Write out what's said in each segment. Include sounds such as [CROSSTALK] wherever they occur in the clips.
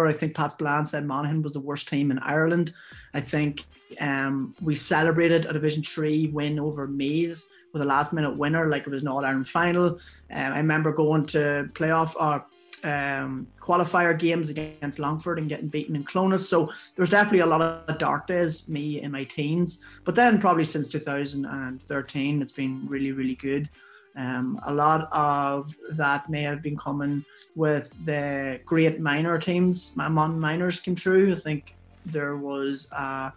I think Pat Spillane said Monaghan was the worst team in Ireland. I think um, we celebrated a Division Three win over Meath with a last minute winner, like it was an All Ireland final. Um, I remember going to playoff or um, qualifier games against Longford and getting beaten in Clones. So there's definitely a lot of dark days, me in my teens. But then probably since 2013, it's been really, really good. Um, a lot of that may have been coming with the great minor teams. My minors came through. I think there was a,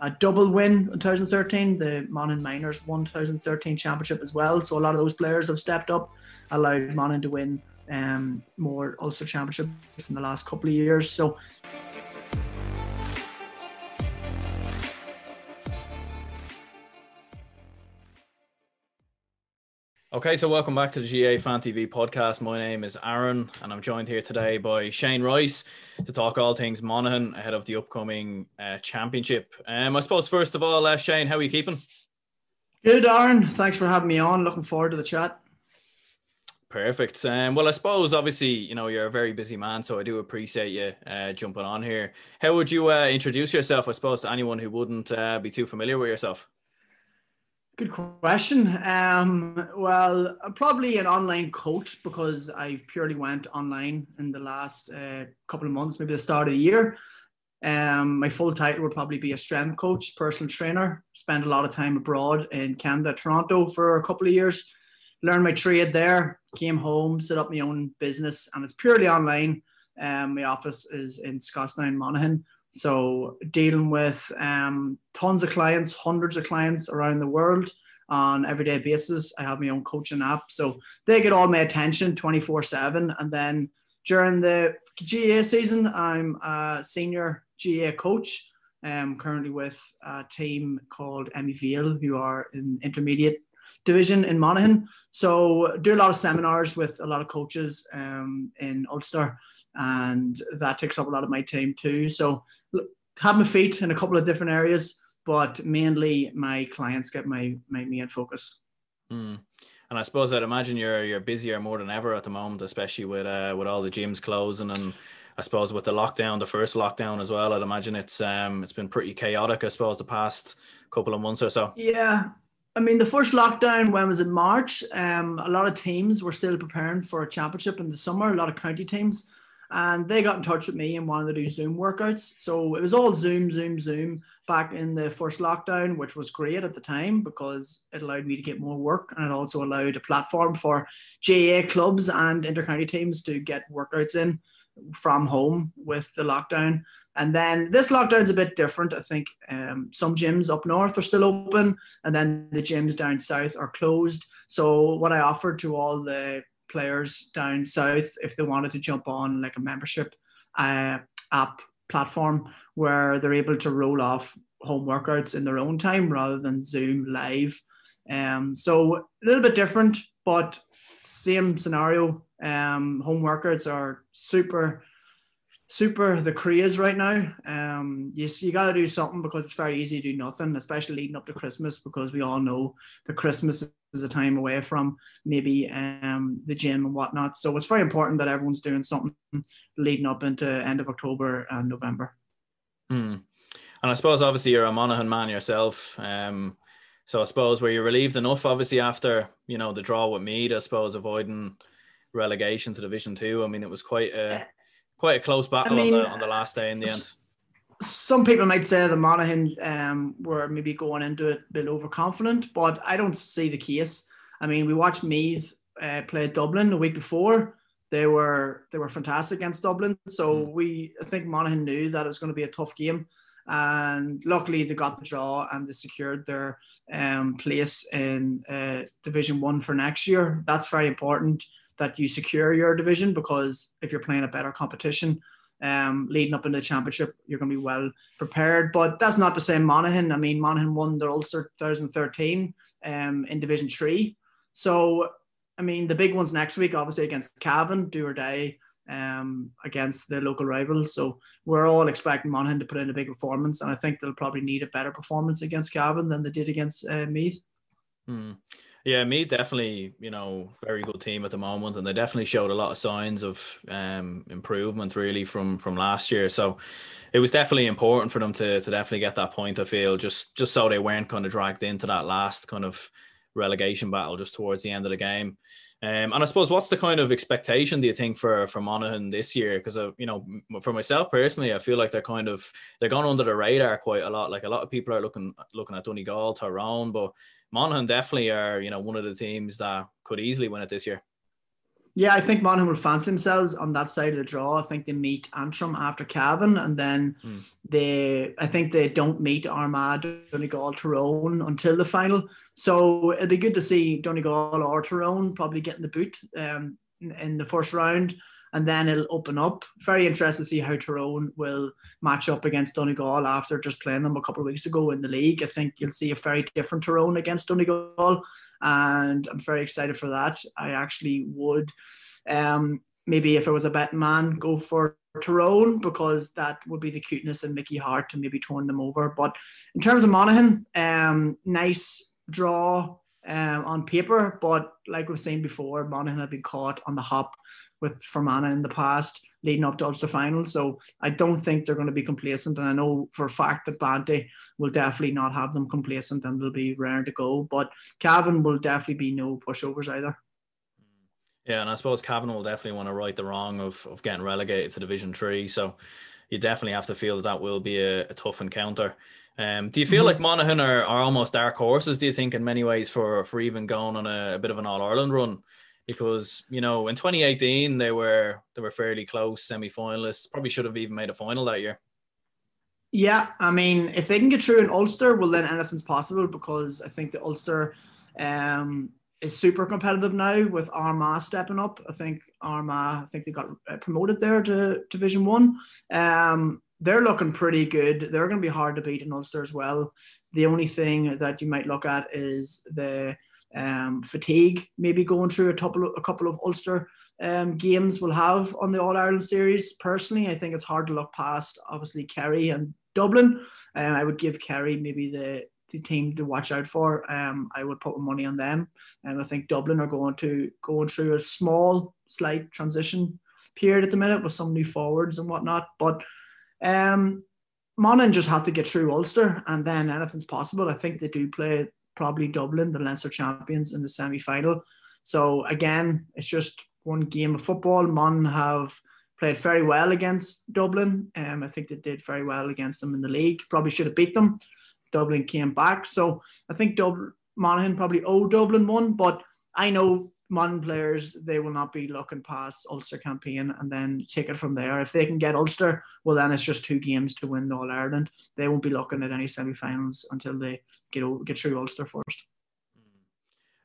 a double win in 2013. The Monaghan Minors won 2013 championship as well. So a lot of those players have stepped up, allowed Monaghan to win um, more Ulster championships in the last couple of years. So Okay, so welcome back to the GAA Fan TV podcast. My name is Aaron, and I'm joined here today by Shane Rice to talk all things Monaghan ahead of the upcoming uh, championship. Um, I suppose first of all, uh, Shane, how are you keeping? Good, Aaron. Thanks for having me on. Looking forward to the chat. Perfect. Um, well, I suppose obviously you know you're a very busy man, so I do appreciate you uh, jumping on here. How would you uh, introduce yourself? I suppose to anyone who wouldn't uh, be too familiar with yourself. Good question. Um, well, I'm probably an online coach because I've purely went online in the last uh, couple of months, maybe the start of the year. Um, my full title would probably be a strength coach, personal trainer. Spent a lot of time abroad in Canada, Toronto for a couple of years. Learned my trade there. Came home, set up my own business, and it's purely online. Um, my office is in Scotstown, Monaghan. So dealing with um, tons of clients, hundreds of clients around the world on everyday basis. I have my own coaching app, so they get all my attention 24 seven. And then during the GAA season, I'm a senior GAA coach. I'm currently with a team called Vale, who are in intermediate division in Monaghan. So do a lot of seminars with a lot of coaches um, in Ulster and that takes up a lot of my time too. So have my feet in a couple of different areas, but mainly my clients get my my main focus. Mm. And I suppose I'd imagine you're you're busier more than ever at the moment, especially with uh, with all the gyms closing and I suppose with the lockdown, the first lockdown as well. I'd imagine it's um it's been pretty chaotic. I suppose the past couple of months or so. Yeah, I mean, the first lockdown when was in March. Um, a lot of teams were still preparing for a championship in the summer. A lot of county teams and they got in touch with me and wanted to do Zoom workouts. So it was all Zoom, Zoom, Zoom back in the first lockdown, which was great at the time because it allowed me to get more work and it also allowed a platform for GAA clubs and intercounty teams to get workouts in from home with the lockdown. And then this lockdown's a bit different. I think um, some gyms up north are still open, and then the gyms down south are closed. So what I offered to all the players down south if they wanted to jump on like a membership uh, app platform where they're able to roll off home workouts in their own time rather than Zoom live. Um, so a little bit different, but same scenario. Um, home workouts are super super the craze right now. Um, you you got to do something because it's very easy to do nothing, especially leading up to Christmas because we all know that Christmas is a time away from maybe um the gym and whatnot. So it's very important that everyone's doing something leading up into end of October and November. Hmm. And I suppose obviously you're a Monaghan man yourself. Um, so I suppose were you relieved enough, obviously after you know the draw with Meath, I suppose avoiding relegation to Division Two. I mean, it was quite a quite a close battle I mean, on, the, on the last day in the end. Some people might say the Monaghan um, were maybe going into it a bit overconfident, but I don't see the case. I mean, we watched Meath uh, play Dublin the week before. They were they were fantastic against Dublin, so mm. we I think Monaghan knew that it was going to be a tough game, and luckily they got the draw and they secured their um, place in uh, Division One for next year. That's very important that you secure your division because if you're playing a better competition um, leading up into the championship, you're going to be well prepared. But that's not to say Monaghan. I mean, Monaghan won their Ulster 2013 um, in Division 3. So, I mean, the big ones next week, obviously against Cavan, do or die um, against the local rivals. So we're all expecting Monaghan to put in a big performance, and I think they'll probably need a better performance against Cavan than they did against uh, Meath. Hmm. Yeah, me definitely, you know, very good team at the moment, and they definitely showed a lot of signs of um, improvement really from from last year. So it was definitely important for them to to definitely get that point. I feel just just so they weren't kind of dragged into that last kind of relegation battle just towards the end of the game. Um, and I suppose what's the kind of expectation do you think for for Monaghan this year? Because uh, you know, for myself personally, I feel like they're kind of they're gone under the radar quite a lot. Like a lot of people are looking looking at Donegal, Tyrone, but Monaghan definitely are, you know, one of the teams that could easily win it this year. Yeah, I think Monaghan will fancy themselves on that side of the draw. I think they meet Antrim after Cavan, and then mm. they, I think they don't meet Armagh, Donegal, Tyrone until the final. So it'd be good to see Donegal or Tyrone probably getting the boot um, in, in the first round and then it'll open up. Very interested to see how Tyrone will match up against Donegal after just playing them a couple of weeks ago in the league. I think you'll see a very different Tyrone against Donegal, and I'm very excited for that. I actually would, um, maybe if it was a betting man, go for Tyrone because that would be the cuteness and Mickey Harte to maybe turn them over. But in terms of Monaghan, um, nice draw um, on paper, but like we've seen before, Monaghan have been caught on the hop with Fermanagh in the past leading up to Ulster final. So I don't think they're going to be complacent. And I know for a fact that Banty will definitely not have them complacent and they'll be rare to go. But Cavan will definitely be no pushovers either. Yeah, and I suppose Cavan will definitely want to right the wrong of, of getting relegated to Division Three. So you definitely have to feel that that will be a, a tough encounter. Um, do you feel mm-hmm. like Monaghan are, are almost dark horses? Do you think in many ways for for even going on a, a bit of an All Ireland run? Because you know in 2018 they were they were fairly close semi-finalists. Probably should have even made a final that year. Yeah i mean if they can get through in ulster well then anything's possible because i think the ulster um, is super competitive now with armagh stepping up. I think armagh i think they got uh, promoted there to division one. Um, they're looking pretty good. They're going to be hard to beat in ulster as well. The only thing that you might look at is the um, fatigue, maybe going through a couple of, a couple of Ulster um, games we'll have on the All Ireland series. Personally, I think it's hard to look past obviously Kerry and Dublin. Um, I would give Kerry maybe the, the team to watch out for. Um, I would put money on them, and I think Dublin are going to going through a small, slight transition period at the minute with some new forwards and whatnot. But um, Monaghan just have to get through Ulster, and then anything's possible. I think they do play probably Dublin, the Leinster champions, in the semi final. So again, it's just one game of football. Mon have played very well against Dublin. Um, I think they did very well against them in the league. Probably should have beat them. Dublin came back. So I think Dublin, Monaghan probably owe Dublin one, but I know Mon players, they will not be looking past Ulster campaign and then take it from there. If they can get Ulster, well, then it's just two games to win All Ireland. They won't be looking at any semi-finals until they get get through Ulster first.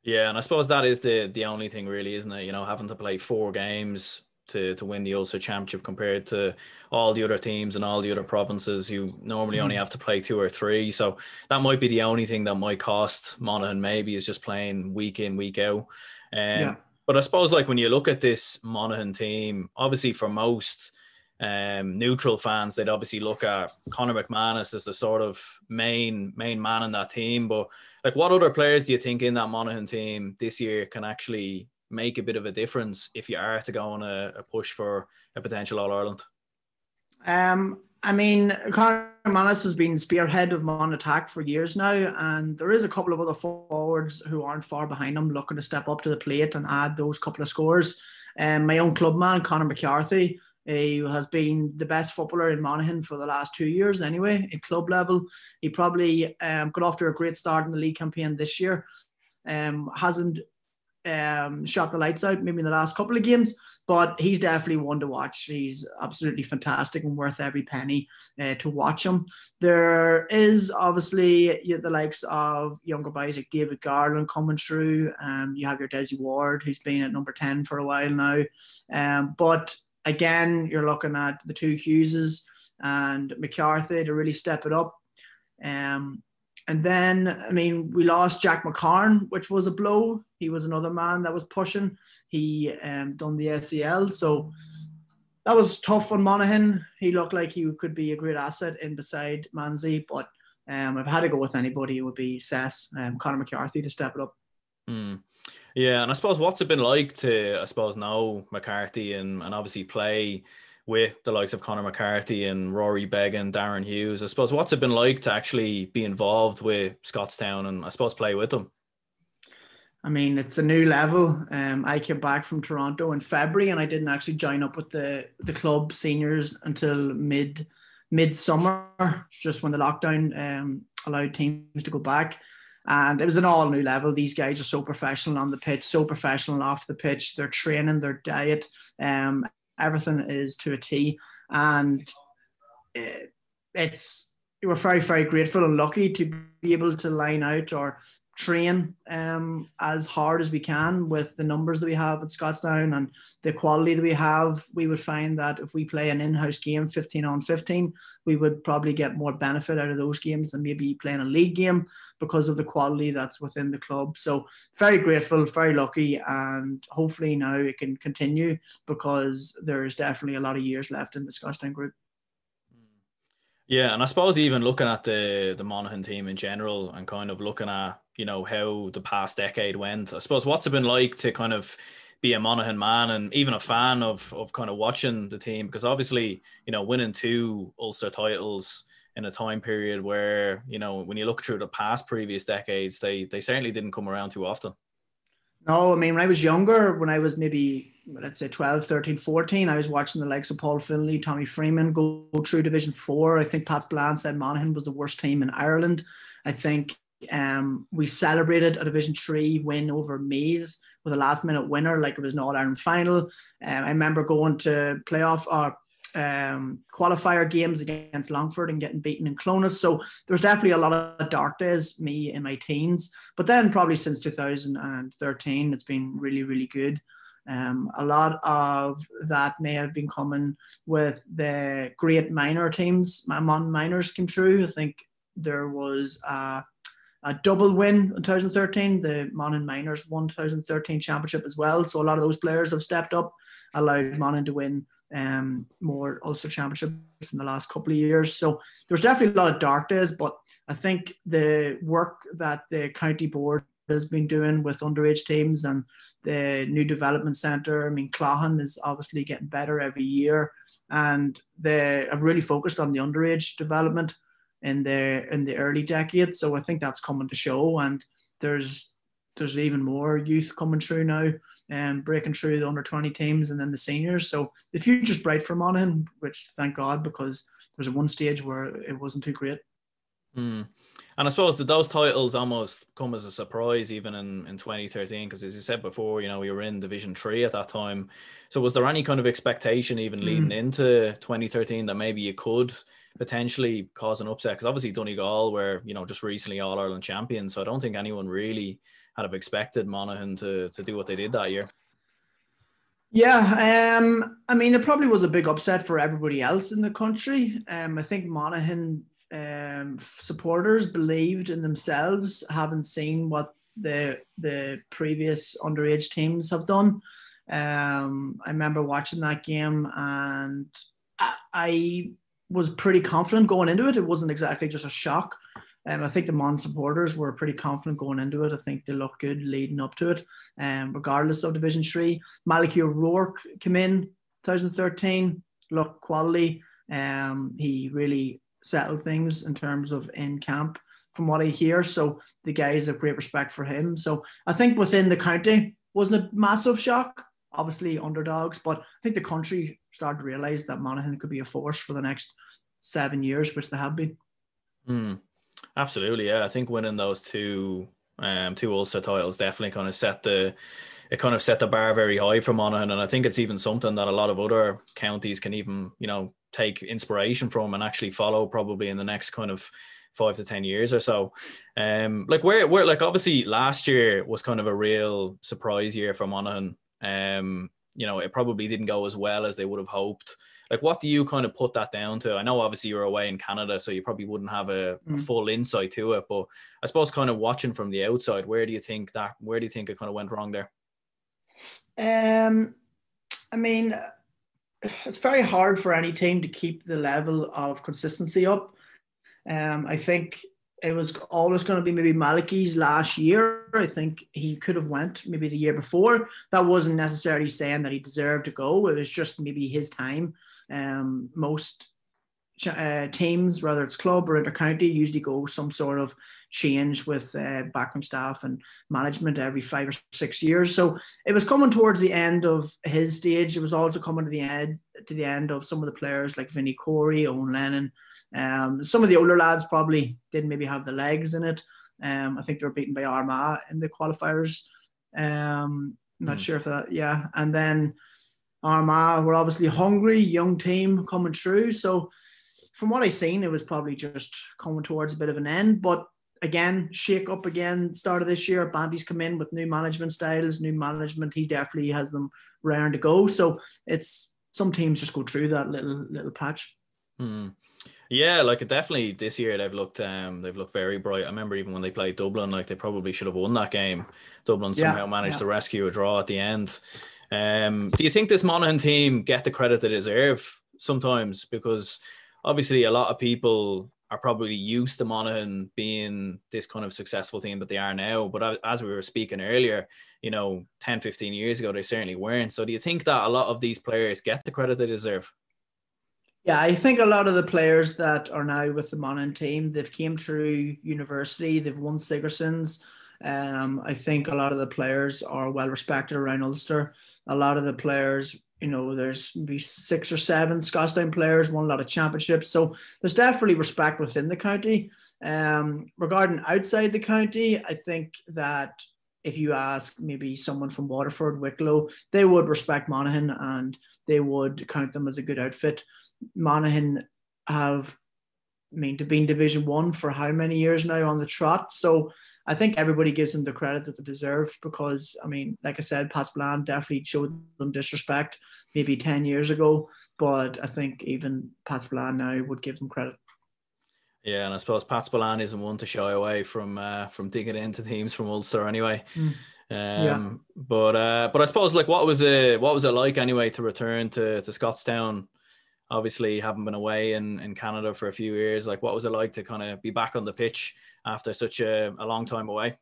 Yeah, and I suppose that is the the only thing really, isn't it? You know, having to play four games to to win the Ulster Championship compared to all the other teams and all the other provinces you normally mm. only have to play two or three. So that might be the only thing that might cost Monaghan maybe is just playing week in, week out. Um, yeah. But I suppose like when you look at this Monaghan team, obviously for most um, neutral fans, they'd obviously look at Conor McManus as the sort of main main man in that team. But like, what other players do you think in that Monaghan team this year can actually make a bit of a difference if you are to go on a, a push for a potential All Ireland? Um, I mean, Conor McManus has been spearhead of Mon attack for years now, and there is a couple of other forwards who aren't far behind them looking to step up to the plate and add those couple of scores. Um, my own clubman, Conor McCarthy, he has been the best footballer in Monaghan for the last two years, anyway, at club level. He probably um, got off to a great start in the league campaign this year. Um, hasn't um, shot the lights out maybe in the last couple of games, but he's definitely one to watch. He's absolutely fantastic and worth every penny uh, to watch him. There is obviously you know, the likes of younger guys like David Garland coming through. Um, you have your Desi Ward, who's been at number 10 for a while now. Um, but again, you're looking at the two Hugheses and McCarthy to really step it up. Um, and then, I mean, we lost Jack McCarron, which was a blow. He was another man that was pushing. He um, done the ACL, so that was tough on Monaghan. He looked like he could be a great asset in beside Manzi, but um, if I had to go with anybody, it would be Cess, um, Conor McCarthy to step it up. Mm. Yeah, and I suppose what's it been like to, I suppose, know McCarthy and, and obviously play with the likes of Conor McCarthy and Rory Beggan, Darren Hughes. I suppose what's it been like to actually be involved with Scotstown and I suppose play with them? I mean, it's a new level. Um, I came back from Toronto in February, and I didn't actually join up with the the club seniors until mid mid summer, just when the lockdown um, allowed teams to go back. And it was an all new level. These guys are so professional on the pitch, so professional off the pitch. Their training, their diet, um, everything is to a T. And it, it's we're very, very grateful and lucky to be able to line out or train um, as hard as we can with the numbers that we have at Scotstown and the quality that we have, we would find that if we play an in-house game 15 on 15, we would probably get more benefit out of those games than maybe playing a league game because of the quality that's within the club. So very grateful, very lucky, and hopefully now it can continue because there's definitely a lot of years left in the Scotstown group. Yeah, and I suppose even looking at the the Monaghan team in general and kind of looking at you know how the past decade went. I suppose what's it been like to kind of be a Monaghan man and even a fan of of kind of watching the team because obviously you know winning two Ulster titles in a time period where you know when you look through the past previous decades they they certainly didn't come around too often. No, I mean when I was younger when I was maybe let's say 12 13 14 I was watching the likes of Paul Finlay, Tommy Freeman go, through division 4 I think Pat Spillane said Monaghan was the worst team in Ireland I think um, we celebrated a Division Three win over Meath with a last minute winner, like it was an All Ireland final. Um, I remember going to playoff or um, qualifier games against Longford and getting beaten in Clones. So there's definitely a lot of dark days, me in my teens. But then probably since 2013, it's been really, really good. Um, a lot of that may have been coming with the great minor teams. My minors came through. I think there was uh, a double win in 2013. The Monaghan Minors won 2013 championship as well. So a lot of those players have stepped up, allowed Monaghan to win um, more Ulster championships in the last couple of years. So there's definitely a lot of dark days, but I think the work that the county board has been doing with underage teams and the new development centre. I mean, Claughlin is obviously getting better every year, and they have really focused on the underage development in the in the early decades. So I think that's coming to show, and there's there's even more youth coming through now and breaking through the under 20 teams and then the seniors. So the future's bright for Monaghan, which thank God because there's a one stage where it wasn't too great. Mm. And I suppose that those titles almost come as a surprise even in, in 2013, because as you said before, you know, we were in Division Three at that time. So was there any kind of expectation even leading mm. into 2013 that maybe you could potentially cause an upset because obviously Donegal were you know just recently All Ireland champions, so I don't think anyone really had have expected Monaghan to to do what they did that year. Yeah, um, I mean it probably was a big upset for everybody else in the country. Um, I think Monaghan um, supporters believed in themselves, having seen what the the previous underage teams have done. Um, I remember watching that game and I, I was pretty confident going into it. It wasn't exactly just a shock. Um, I think the Mon supporters were pretty confident going into it. I think they looked good leading up to it, um, regardless of Division Three. Malachy O'Rourke came in 2013, looked quality. Um, he really settled things in terms of in camp, from what I hear. So the guys have great respect for him. So I think within the county wasn't a massive shock obviously underdogs, but I think the country started to realize that Monaghan could be a force for the next seven years, which they have been. Mm, absolutely, yeah. I think winning those two um two Ulster titles definitely kind of set the it kind of set the bar very high for Monaghan, and I think it's even something that a lot of other counties can even you know take inspiration from and actually follow probably in the next kind of five to ten years or so. Um, like where where like obviously last year was kind of a real surprise year for Monaghan um, you know, it probably didn't go as well as they would have hoped. Like, what do you kind of put that down to? I know obviously you're away in Canada, so you probably wouldn't have a, mm. a full insight to it. But I suppose, kind of watching from the outside, where do you think that? Where do you think it kind of went wrong there? Um, I mean, it's very hard for any team to keep the level of consistency up. Um, I think it was always going to be maybe Malachy's last year. I think he could have went maybe the year before. That wasn't necessarily saying that he deserved to go. It was just maybe his time. Um, most uh, teams, whether it's club or intercounty, usually go some sort of change with uh, backroom staff and management every five or six years. So it was coming towards the end of his stage. It was also coming to the end to the end of some of the players like Vinny Corey, Owen Lennon. Um, some of the older lads probably didn't maybe have the legs in it. Um, I think they were beaten by Armagh in the qualifiers. Um, not mm. sure if that, yeah. And then Armagh were obviously hungry, young team coming through. So from what I've seen, it was probably just coming towards a bit of an end. But again, shake up again, start of this year. Banty's come in with new management styles, new management. He definitely has them raring to go. So it's some teams just go through that little little patch. Hmm. Yeah, like definitely this year they've looked um they've looked very bright. I remember even when they played Dublin, like they probably should have won that game. Dublin somehow yeah, managed yeah. to rescue a draw at the end. Um, do you think this Monaghan team get the credit they deserve sometimes? Because obviously a lot of people are probably used to Monaghan being this kind of successful team that they are now. But as we were speaking earlier, you know, 10, 15 years ago, they certainly weren't. So do you think that a lot of these players get the credit they deserve? Yeah, I think a lot of the players that are now with the Monaghan team, they've came through university, they've won Sigersons. Um, I think a lot of the players are well respected around Ulster. A lot of the players you know, there's maybe six or seven Scotstown players, won a lot of championships. So there's definitely respect within the county. Um, regarding outside the county, I think that if you ask maybe someone from Waterford, Wicklow, they would respect Monaghan and they would count them as a good outfit. Monaghan have, I mean, to be in Division One for how many years now on the trot. So I think everybody gives them the credit that they deserve because, I mean, like I said, Pat Spillane definitely showed them disrespect maybe 10 years ago, but I think even Pat Spillane now would give them credit. Yeah, and I suppose Pat Spillane isn't one to shy away from uh, from digging into teams from Ulster anyway. Mm. Um, yeah. but uh, but I suppose like what was it what was it like anyway to return to to Scotstown? Obviously, haven't been away in in Canada for a few years. Like, what was it like to kind of be back on the pitch after such a, a long time away.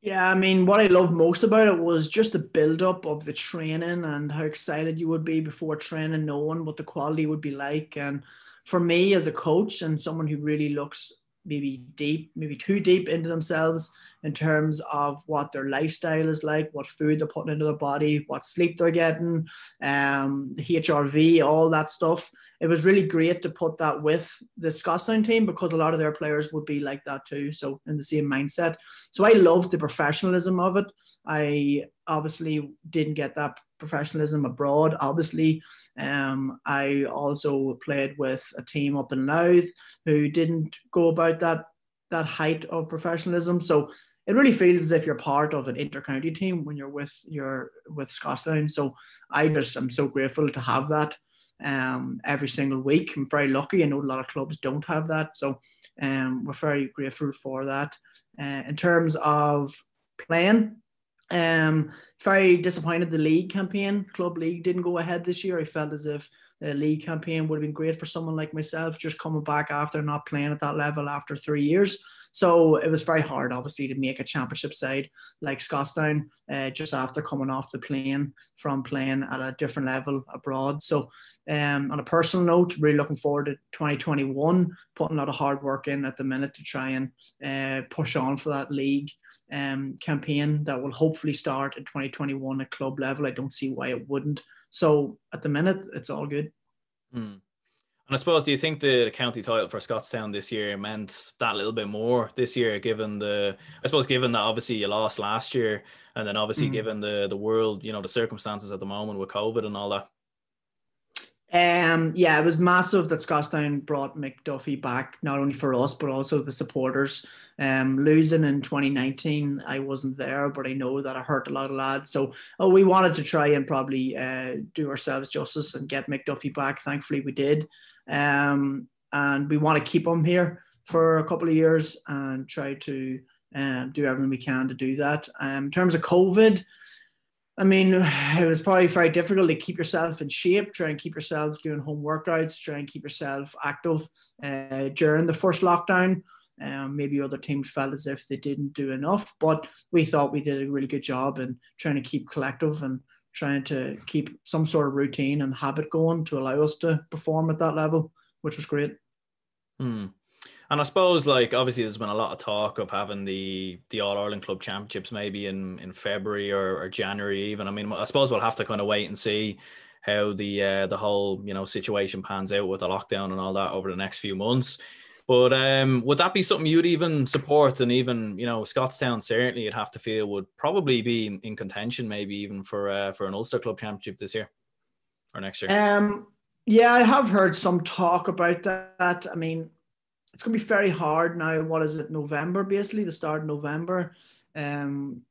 Yeah, I mean, what I loved most about it was just the build up of the training and how excited you would be before training, knowing what the quality would be like. And for me as a coach and someone who really looks maybe deep, maybe too deep into themselves in terms of what their lifestyle is like, what food they're putting into their body, what sleep they're getting, um, HRV, all that stuff. It was really great to put that with the Scotstown team because a lot of their players would be like that too. So in the same mindset. So I loved the professionalism of it. I obviously didn't get that professionalism abroad. Obviously, um, I also played with a team up in Louth who didn't go about that that height of professionalism. So it really feels as if you're part of an intercounty team when you're with your with Scotstown. So I just am so grateful to have that um, every single week. I'm very lucky. I know a lot of clubs don't have that. So um, we're very grateful for that. Uh, in terms of playing, um, very disappointed the league campaign, club league didn't go ahead this year. I felt as if the league campaign would have been great for someone like myself, just coming back after not playing at that level after three years. So it was very hard, obviously, to make a championship side like Scotstown uh, just after coming off the plane from playing at a different level abroad. So, um, on a personal note, really looking forward to 2021, putting a lot of hard work in at the minute to try and uh, push on for that league um, campaign that will hopefully start in 2021 at club level. I don't see why it wouldn't. So at the minute, it's all good. Mm. And I suppose, do you think the county title for Scotstown this year meant that little bit more this year, given the, I suppose, given that obviously you lost last year, and then obviously mm. given the the world, you know, the circumstances at the moment with COVID and all that. Um, yeah, it was massive that Scotstown brought Mick Duffy back, not only for us but also the supporters. Um, losing in 2019, I wasn't there, but I know that it hurt a lot of lads. So oh, we wanted to try and probably uh, do ourselves justice and get Mick Duffy back. Thankfully, we did. Um, and we want to keep him here for a couple of years and try to um, do everything we can to do that. Um, in terms of COVID, I mean, [SIGHS] it was probably very difficult to keep yourself in shape, try and keep yourself doing home workouts, try and keep yourself active uh, during the first lockdown. Um, maybe other teams felt as if they didn't do enough, but we thought we did a really good job in trying to keep collective and trying to keep some sort of routine and habit going to allow us to perform at that level, which was great. Hmm. And I suppose, like, obviously, there's been a lot of talk of having the the All Ireland Club Championships maybe in in February or, or January even. I mean, I suppose we'll have to kind of wait and see how the uh, the whole you know situation pans out with the lockdown and all that over the next few months. But um, would that be something you'd even support? And even you know, Scotstown certainly you'd have to feel would probably be in, in contention, maybe even for uh, for an Ulster Club Championship this year or next year. Um, yeah, I have heard some talk about that. I mean, it's going to be very hard now. What is it? November, basically, the start of November. Um,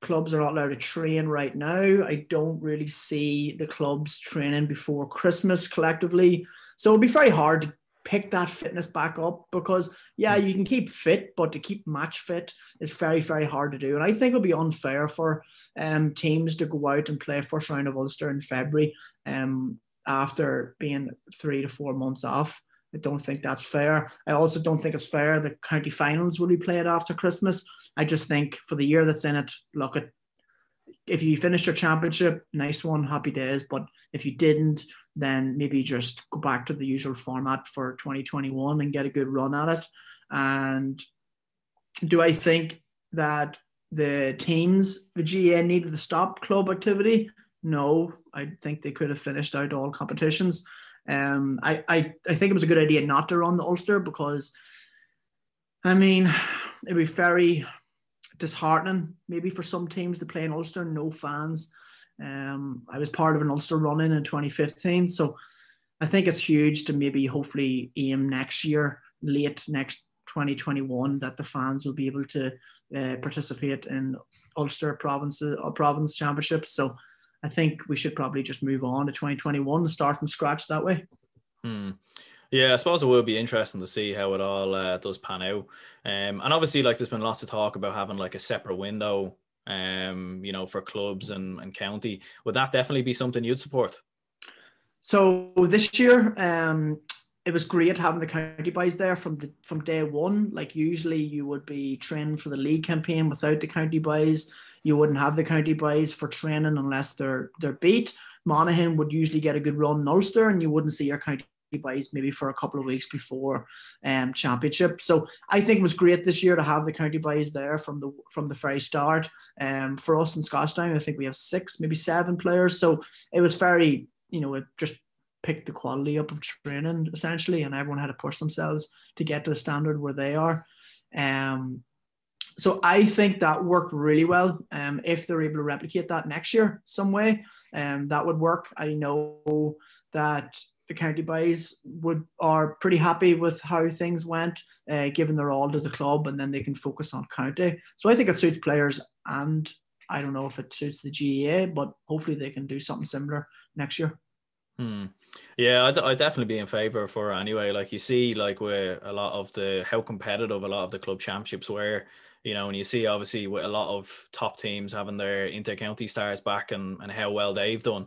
clubs are not allowed to train right now. I don't really see the clubs training before Christmas collectively. So it'll be very hard pick that fitness back up because, yeah, you can keep fit, but to keep match fit is very, very hard to do. And I think it'll be unfair for um, teams to go out and play first round of Ulster in February um, after being three to four months off. I don't think that's fair. I also don't think it's fair the county finals will be played after Christmas. I just think for the year that's in it, look at if you finished your championship, nice one, happy days. But if you didn't, then maybe just go back to the usual format for 2021 and get a good run at it. And do I think that the teams, the GAA needed to stop club activity? No, I think they could have finished out all competitions. Um, I, I, I think it was a good idea not to run the Ulster because, I mean, it'd be very disheartening maybe for some teams to play in Ulster, no fans. Um, I was part of an Ulster running in 2015, so I think it's huge to maybe hopefully aim next year, late next 2021, that the fans will be able to uh, participate in Ulster provinces or province championships. So I think we should probably just move on to 2021 and start from scratch that way. Hmm. Yeah, I suppose it will be interesting to see how it all uh, does pan out. Um, and obviously, like there's been lots of talk about having like a separate window, um, you know, for clubs and, and county. Would that definitely be something you'd support? So this year, um, it was great having the county boys there from the from day one. Like usually, you would be training for the league campaign without the county boys you wouldn't have the county boys for training unless they're they're beat. Monaghan would usually get a good run in Ulster, and you wouldn't see your county boys maybe for a couple of weeks before um championship. So I think it was great this year to have the county boys there from the from the very start. Um for us in Scotstown, I think we have six, maybe seven players. So it was very, you know, it just picked the quality up of training essentially, and everyone had to push themselves to get to the standard where they are. Um so I think that worked really well. Um, if they're able to replicate that next year some way, um, that would work. I know that the county boys would are pretty happy with how things went, uh, given they're all to the club, and then they can focus on county. So I think it suits players, and I don't know if it suits the GAA, but hopefully they can do something similar next year. Hmm. Yeah, I'd, I'd, definitely be in favor for it anyway. Like you see, like where a lot of the how competitive a lot of the club championships were you know, and you see obviously with a lot of top teams having their inter-county stars back and, and how well they've done.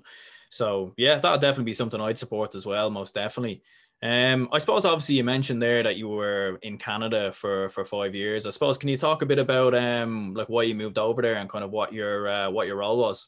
So yeah, that'd definitely be something I'd support as well, most definitely. Um, I suppose obviously you mentioned there that you were in Canada for for five years. I suppose can you talk a bit about um like why you moved over there and kind of what your uh, what your role was?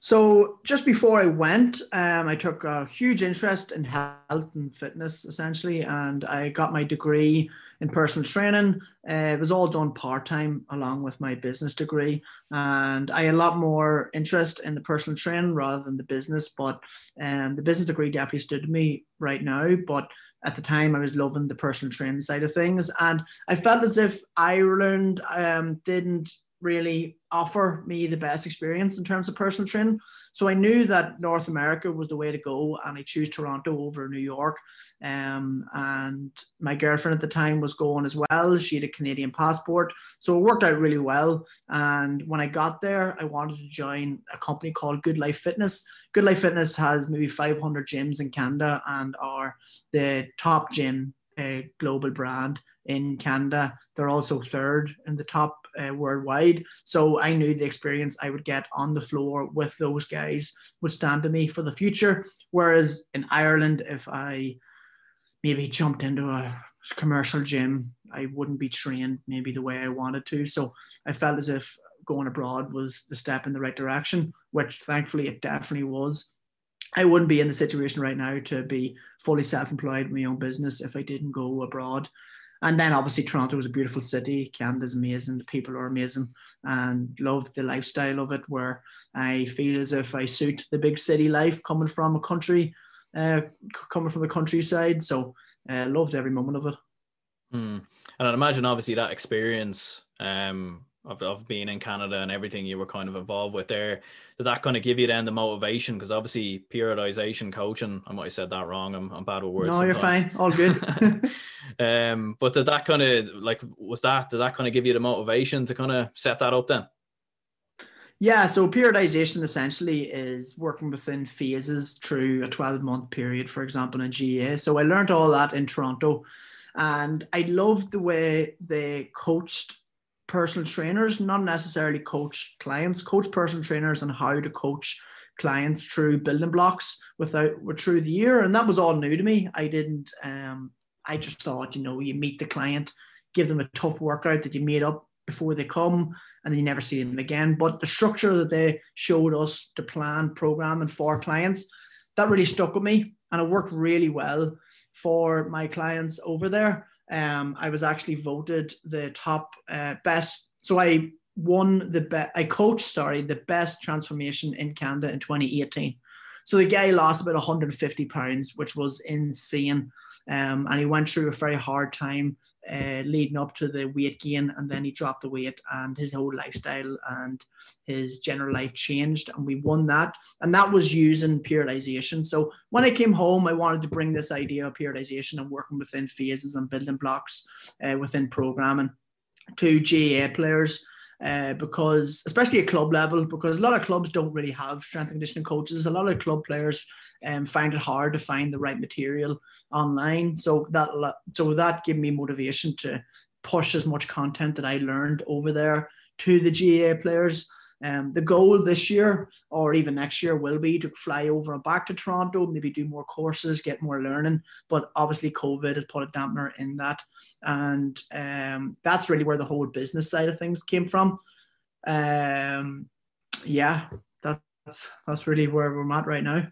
So just before I went, um, I took a huge interest in health and fitness, essentially, and I got my degree in personal training. Uh, it was all done part time along with my business degree, and I had a lot more interest in the personal training rather than the business. But um, the business degree definitely stood to me right now. But at the time, I was loving the personal training side of things, and I felt as if Ireland um, didn't really offer me the best experience in terms of personal training. So I knew that North America was the way to go, and I chose Toronto over New York. Um, and my girlfriend at the time was going as well. She had a Canadian passport, so it worked out really well. And when I got there, I wanted to join a company called GoodLife Fitness. GoodLife Fitness has maybe 500 gyms in Canada and are the top gym uh, global brand in Canada. They're also third in the top uh, worldwide. So I knew the experience I would get on the floor with those guys would stand to me for the future. Whereas in Ireland, if I maybe jumped into a commercial gym. I wouldn't be trained maybe the way I wanted to. So I felt as if going abroad was the step in the right direction, which thankfully it definitely was. I wouldn't be in the situation right now to be fully self-employed in my own business if I didn't go abroad. And then obviously Toronto was a beautiful city. Canada's amazing. The people are amazing and love the lifestyle of it where I feel as if I suit the big city life coming from a country, uh, coming from the countryside. So uh, loved every moment of it. Mm. And I'd imagine obviously that experience um, of, of being in Canada and everything you were kind of involved with there, did that kind of give you then the motivation? Because obviously periodization coaching, I might have said that wrong. I'm, I'm bad with words. No, sometimes. you're fine. All good. [LAUGHS] um, but did that kind of like was that did that kind of give you the motivation to kind of set that up then? Yeah, so periodization essentially is working within phases through a 12 month period, for example, in GAA. So I learned all that in Toronto and I loved the way they coached personal trainers, not necessarily coach clients, coach personal trainers on how to coach clients through building blocks without through the year. And that was all new to me. I didn't um I just thought, you know, you meet the client, give them a tough workout that you made up before they come, and then you never see them again. But the structure that they showed us to plan program, and for clients, that really stuck with me. And it worked really well for my clients over there um, I was actually voted the top uh, best. So I won the best. I coached, sorry, the best transformation in Canada in 2018. So the guy lost about 150 pounds, which was insane. Um, and he went through a very hard time uh, leading up to the weight gain, and then he dropped the weight, and his whole lifestyle and his general life changed, and we won that. And that was using periodization. So when I came home, I wanted to bring this idea of periodization and working within phases and building blocks uh, within programming to GAA players uh, because especially at club level, because a lot of clubs don't really have strength and conditioning coaches. A lot of club players um, find it hard to find the right material online. So that so that gave me motivation to push as much content that I learned over there to the GAA players. Um, the goal this year or even next year will be to fly over and back to Toronto, maybe do more courses, get more learning. But obviously, COVID has put a dampener in that. And um, that's really where the whole business side of things came from. Um, yeah, that's, that's really where we're at right now.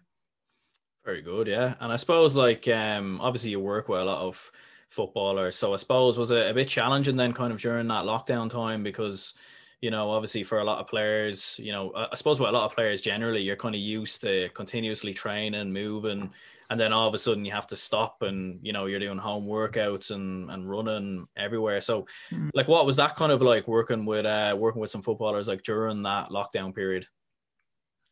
Very good, yeah. And I suppose, like, um, obviously, you work with a lot of footballers. So I suppose was it a bit challenging then, kind of during that lockdown time because you know, obviously for a lot of players, you know, I suppose with a lot of players generally, you're kind of used to continuously training, and moving, and then all of a sudden you have to stop and, you know, you're doing home workouts and, and running everywhere. So mm. like, what was that kind of like working with, uh, working with some footballers like during that lockdown period?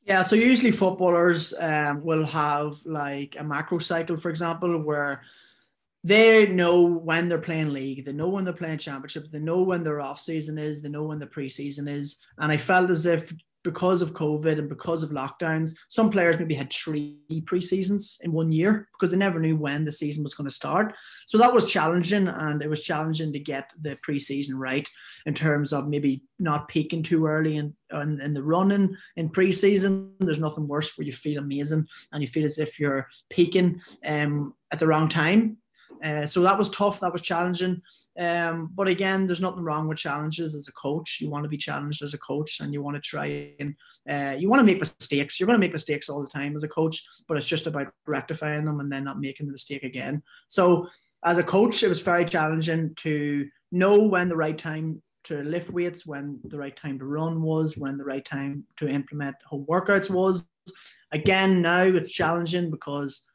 Yeah, so usually footballers um, will have like a macro cycle, for example, where they know when they're playing league, they know when they're playing championship, they know when their off season is, they know when the preseason is. And I felt as if because of COVID and because of lockdowns, some players maybe had three preseasons in one year because they never knew when the season was going to start. So that was challenging, and it was challenging to get the preseason right in terms of maybe not peaking too early in, in, in the running in preseason. There's nothing worse where you feel amazing and you feel as if you're peaking um, at the wrong time uh, so that was tough. That was challenging. Um, but again, there's nothing wrong with challenges as a coach. You want to be challenged as a coach, and you want to try and uh, you want to make mistakes. You're going to make mistakes all the time as a coach, but it's just about rectifying them and then not making the mistake again. So as a coach, it was very challenging to know when the right time to lift weights, when the right time to run was, when the right time to implement home workouts was. Again, now it's challenging because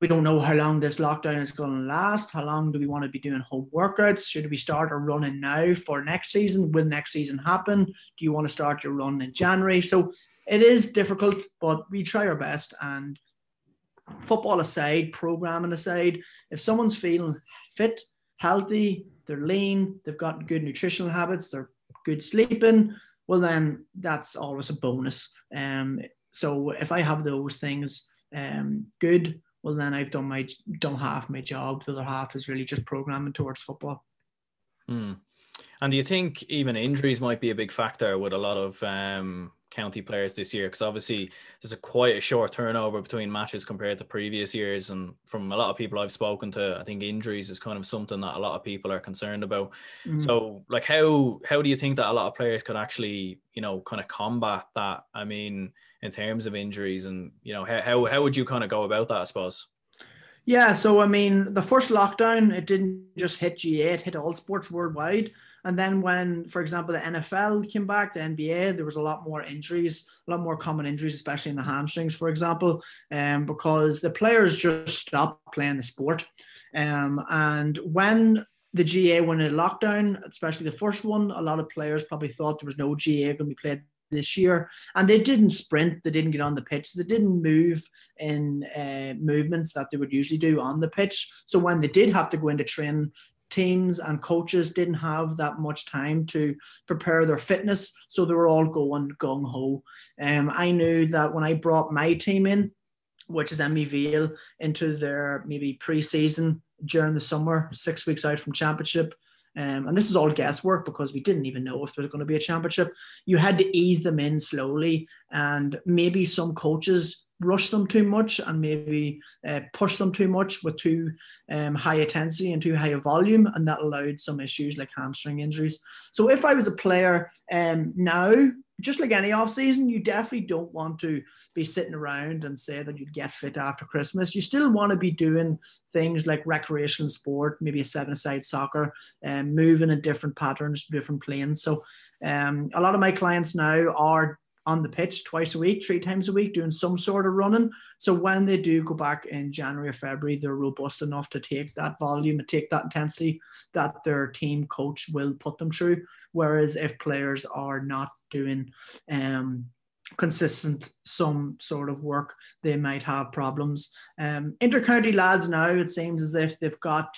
we don't know how long this lockdown is going to last. How long do we want to be doing home workouts? Should we start our running now for next season? Will next season happen? Do you want to start your run in January? So it is difficult, but we try our best. And football aside, programming aside, if someone's feeling fit, healthy, they're lean, they've got good nutritional habits, they're good sleeping, well, then that's always a bonus. Um, so if I have those things um, good, well then I've done my done half my job. The other half is really just programming towards football. Hmm. And do you think even injuries might be a big factor with a lot of um, county players this year? Because obviously there's a quite a short turnover between matches compared to previous years, and from a lot of people I've spoken to, I think injuries is kind of something that a lot of people are concerned about. Mm. So, like, how how do you think that a lot of players could actually, you know, kind of combat that? I mean, in terms of injuries, and you know, how how, how would you kind of go about that? I suppose. Yeah, so I mean, the first lockdown, it didn't just hit GAA, it hit all sports worldwide. And then when, for example, the NFL came back, the NBA, there was a lot more injuries, a lot more common injuries, especially in the hamstrings, for example, um, because the players just stopped playing the sport. Um, and when the GAA went into lockdown, especially the first one, a lot of players probably thought there was no GAA going to be played this year, and they didn't sprint, they didn't get on the pitch, they didn't move in uh, movements that they would usually do on the pitch. So when they did have to go into train, teams and coaches didn't have that much time to prepare their fitness, so they were all going gung ho. Um, I knew that when I brought my team in, which is Emyvale, into their maybe pre-season during the summer, six weeks out from championship. Um, and this is all guesswork because we didn't even know if there was going to be a championship. You had to ease them in slowly, and maybe some coaches rush them too much and maybe uh, push them too much with too um, high intensity and too high a volume, and that allowed some issues like hamstring injuries. So if I was a player um, now, just like any off season, you definitely don't want to be sitting around and say that you'd get fit after Christmas. You still want to be doing things like recreational sport, maybe a seven-a-side soccer, and um, moving in different patterns, different planes. So um, a lot of my clients now are on the pitch twice a week, three times a week, doing some sort of running. So when they do go back in January or February, they're robust enough to take that volume and take that intensity that their team coach will put them through. Whereas if players are not doing um, consistent some sort of work, they might have problems. Um, intercounty lads now, it seems as if they've got,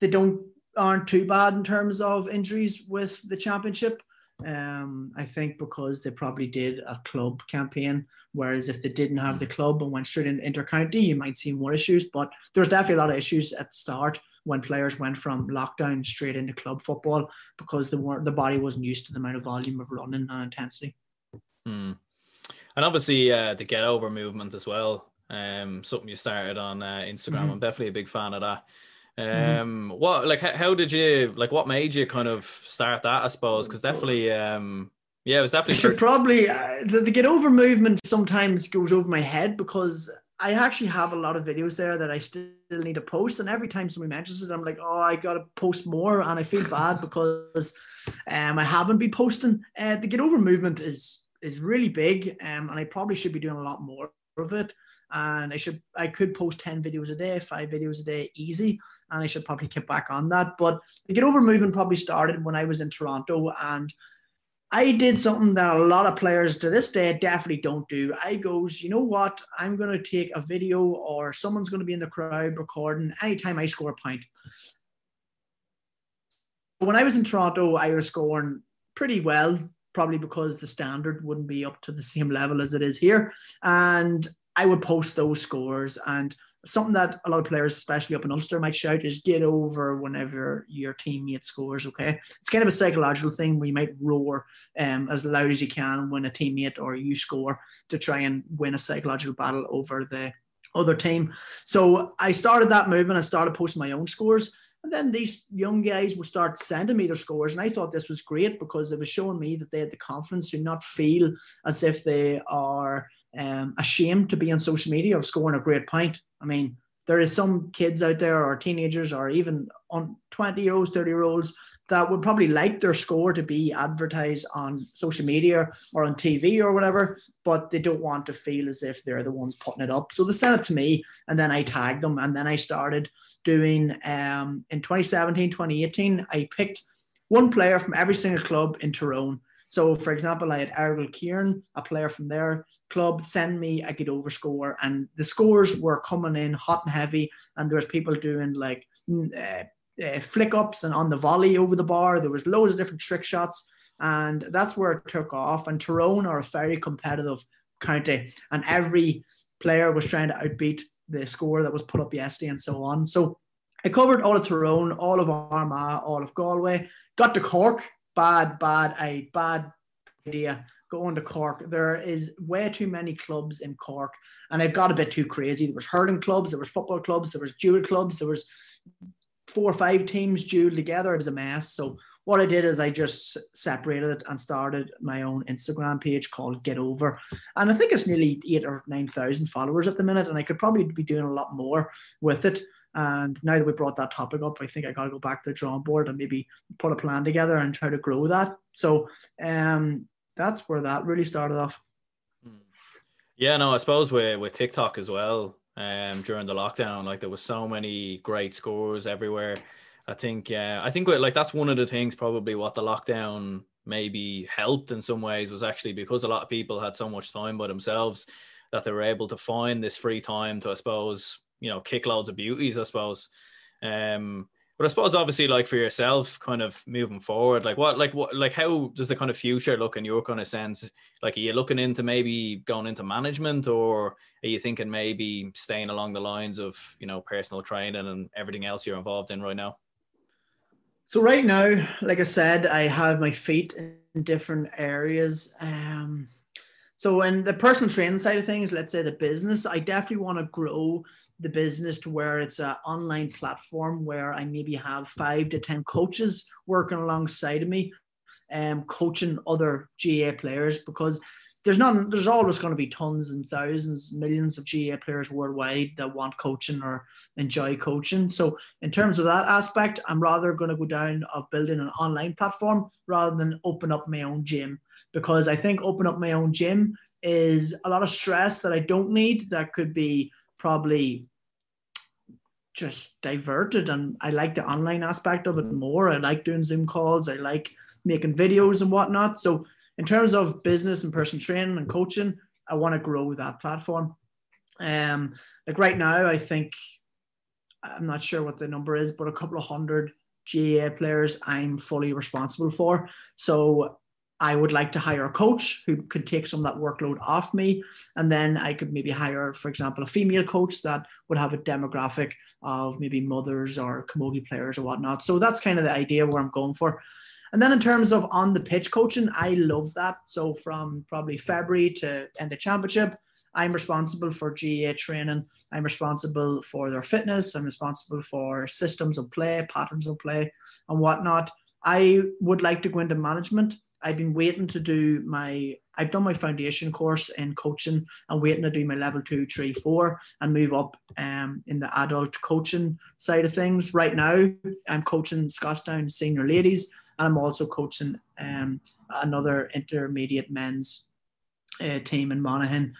they don't aren't too bad in terms of injuries with the championship. Um, I think because they probably did a club campaign, whereas if they didn't have the club and went straight into intercounty, you might see more issues. But there's definitely a lot of issues at the start when players went from lockdown straight into club football because the the body wasn't used to the amount of volume of running and intensity. Hmm. And obviously uh, the get over movement as well. Um, something you started on uh, Instagram. Mm-hmm. I'm definitely a big fan of that. Mm-hmm. Um, mm-hmm. what like how did you like what made you kind of start that? I suppose because definitely, um, yeah, it was definitely. should probably uh, the, the, get over movement sometimes goes over my head because I actually have a lot of videos there that I still need to post, and every time somebody mentions it, I'm like, oh, I gotta post more, and I feel bad because um I haven't been posting. Uh, the get over movement is is really big, um, and I probably should be doing a lot more of it and I should I could post 10 videos a day, five videos a day easy, and I should probably get back on that. But the Get Over movement probably started when I was in Toronto and I did something that a lot of players to this day definitely don't do. I goes, you know what? I'm going to take a video or someone's going to be in the crowd recording anytime I score a point. When I was in Toronto, I was scoring pretty well, probably because the standard wouldn't be up to the same level as it is here. And I would post those scores and something that a lot of players, especially up in Ulster, might shout is get over whenever your teammate scores. Okay, it's kind of a psychological thing where you might roar um, as loud as you can when a teammate or you score to try and win a psychological battle over the other team. So I started that movement. I started posting my own scores. And then these young guys would start sending me their scores. And I thought this was great because it was showing me that they had the confidence to not feel as if they are um, ashamed to be on social media of scoring a great point. I mean, there is some kids out there or teenagers or even on 20 year olds, 30 year olds that would probably like their score to be advertised on social media or on TV or whatever, but they don't want to feel as if they're the ones putting it up. So they sent it to me and then I tagged them and then I started doing um, in 2017, 2018, I picked one player from every single club in Tyrone. So for example, I had Errigal Ciarán, a player from their club send me a get over score and the scores were coming in hot and heavy and there was people doing like uh, uh, flick ups and on the volley over the bar. There was loads of different trick shots and that's where it took off. And Tyrone are a very competitive county and every player was trying to outbeat the score that was put up yesterday and so on. So I covered all of Tyrone all of Armagh all of Galway got to Cork bad bad a bad idea going to Cork. There is way too many clubs in Cork, and they've got a bit too crazy. There was hurling clubs, there was football clubs, there was dual clubs, there was four or five teams dual together. It was a mess. So what I did is I just separated it and started my own Instagram page called Get Over, and I think it's nearly eight or nine thousand followers at the minute, and I could probably be doing a lot more with it. And now that we brought that topic up, I think I got to go back to the drawing board and maybe put a plan together and try to grow that. So um, that's where that really started off. Hmm. Yeah, no, I suppose with with TikTok as well. Um, during the lockdown, like there was so many great scores everywhere. I think, yeah, I think like that's one of the things probably what the lockdown maybe helped in some ways was actually because a lot of people had so much time by themselves that they were able to find this free time to, I suppose, you know, kick loads of beauties, I suppose. Um, but I suppose obviously like for yourself, kind of moving forward, like what, like what, like how does the kind of future look in your kind of sense? Like, are you looking into maybe going into management, or are you thinking maybe staying along the lines of you know personal training and everything else you're involved in right now? So right now, like I said, I have my feet in different areas. Um, so in the personal training side of things, let's say the business, I definitely want to grow the business to where it's an online platform where I maybe have five to 10 coaches working alongside of me and um, coaching other GAA players because there's not there's always going to be tons and thousands, millions of GAA players worldwide that want coaching or enjoy coaching. So in terms of that aspect, I'm rather going to go down of building an online platform rather than open up my own gym because I think open up my own gym is a lot of stress that I don't need that could be probably just diverted and I like the online aspect of it more. I like doing Zoom calls. I like making videos and whatnot. So in terms of business and personal training and coaching, I want to grow that platform. Um, like right now, I think I'm not sure what the number is, but a couple of hundred GAA players I'm fully responsible for. So I would like to hire a coach who could take some of that workload off me. And then I could maybe hire, for example, a female coach that would have a demographic of maybe mothers or camogie players or whatnot. So that's kind of the idea where I'm going for. And then in terms of on the pitch coaching, I love that. So from probably February to end of championship, I'm responsible for GAA training. I'm responsible for their fitness. I'm responsible for systems of play, patterns of play, and whatnot. I would like to go into management I've been waiting to do my I've done my foundation course in coaching and waiting to do my level two, three, four and move up um, in the adult coaching side of things. Right now, I'm coaching Scotstown senior ladies and I'm also coaching um, another intermediate men's uh, team in Monaghan.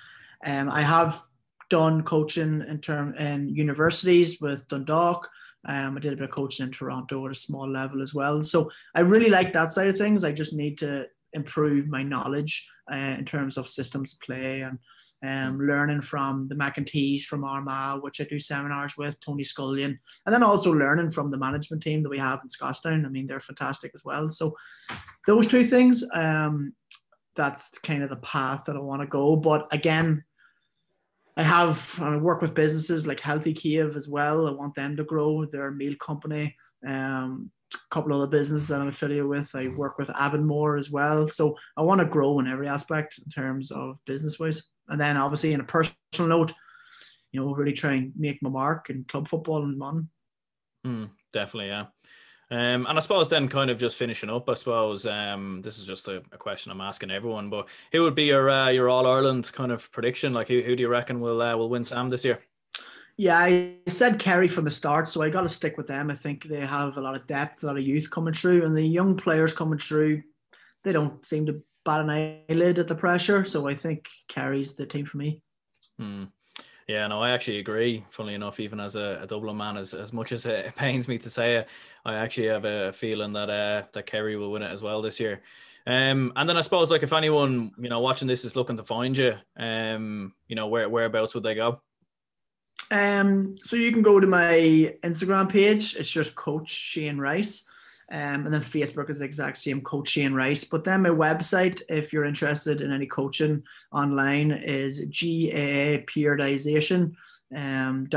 Um, I have done coaching in term in universities with Dundalk um, I did a bit of coaching in Toronto at a small level as well. So I really like that side of things. I just need to improve my knowledge uh, in terms of systems play and um, learning from the McEntees from Armagh, which I do seminars with, Tony Scullion, and then also learning from the management team that we have in Scotstown. I mean, they're fantastic as well. So those two things, um, that's kind of the path that I want to go. But again, I have and I work with businesses like Healthy Kiev as well. I want them to grow their meal company. Um, a couple of the businesses that I'm affiliated with. I work with Avonmore as well. So I want to grow in every aspect in terms of business wise. And then obviously in a personal note, you know, really try and make my mark in club football and Mon. Mm, definitely, yeah. Um, and I suppose then kind of just finishing up, I suppose um, this is just a, a, question I'm asking everyone, but who would be your uh, your All Ireland kind of prediction? Like who, who do you reckon will uh, will win Sam this year? Yeah, I said Kerry from the start, so I got to stick with them. I think they have a lot of depth, a lot of youth coming through, and the young players coming through, they don't seem to bat an eyelid at the pressure. So I think Kerry's the team for me. Hmm. Yeah, no, I actually agree. Funnily enough, even as a, a Dublin man, as, as much as it [LAUGHS] pains me to say it, I actually have a feeling that uh, that Kerry will win it as well this year. Um, and then I suppose like if anyone you know watching this is looking to find you, um, you know where whereabouts would they go? Um, so you can go to my Instagram page. It's just Coach Shane Rice. Um, and then Facebook is the exact same coach Shane Rice. But then my website, if you're interested in any coaching online, is gaaperiodization.com. Um,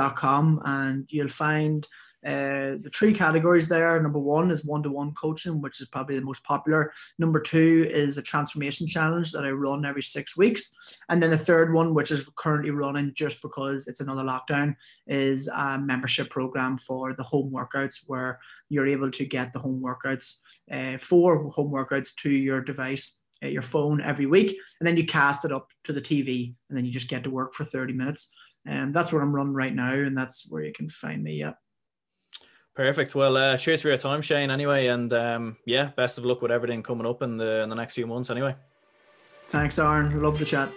and you'll find Uh, the three categories there number one is one to one coaching, which is probably the most popular. Number two is a transformation challenge that I run every six weeks. And then the third one, which is currently running just because it's another lockdown, is a membership program for the home workouts where you're able to get the home workouts, uh, four home workouts to your device at your phone every week. And then you cast it up to the TV and then you just get to work for 30 minutes. And that's what I'm running right now. And that's where you can find me. Perfect. Well, uh, cheers for your time, Shane. Anyway, and um, yeah, best of luck with everything coming up in the in the next few months. Anyway. Thanks, Aaron. Love the chat.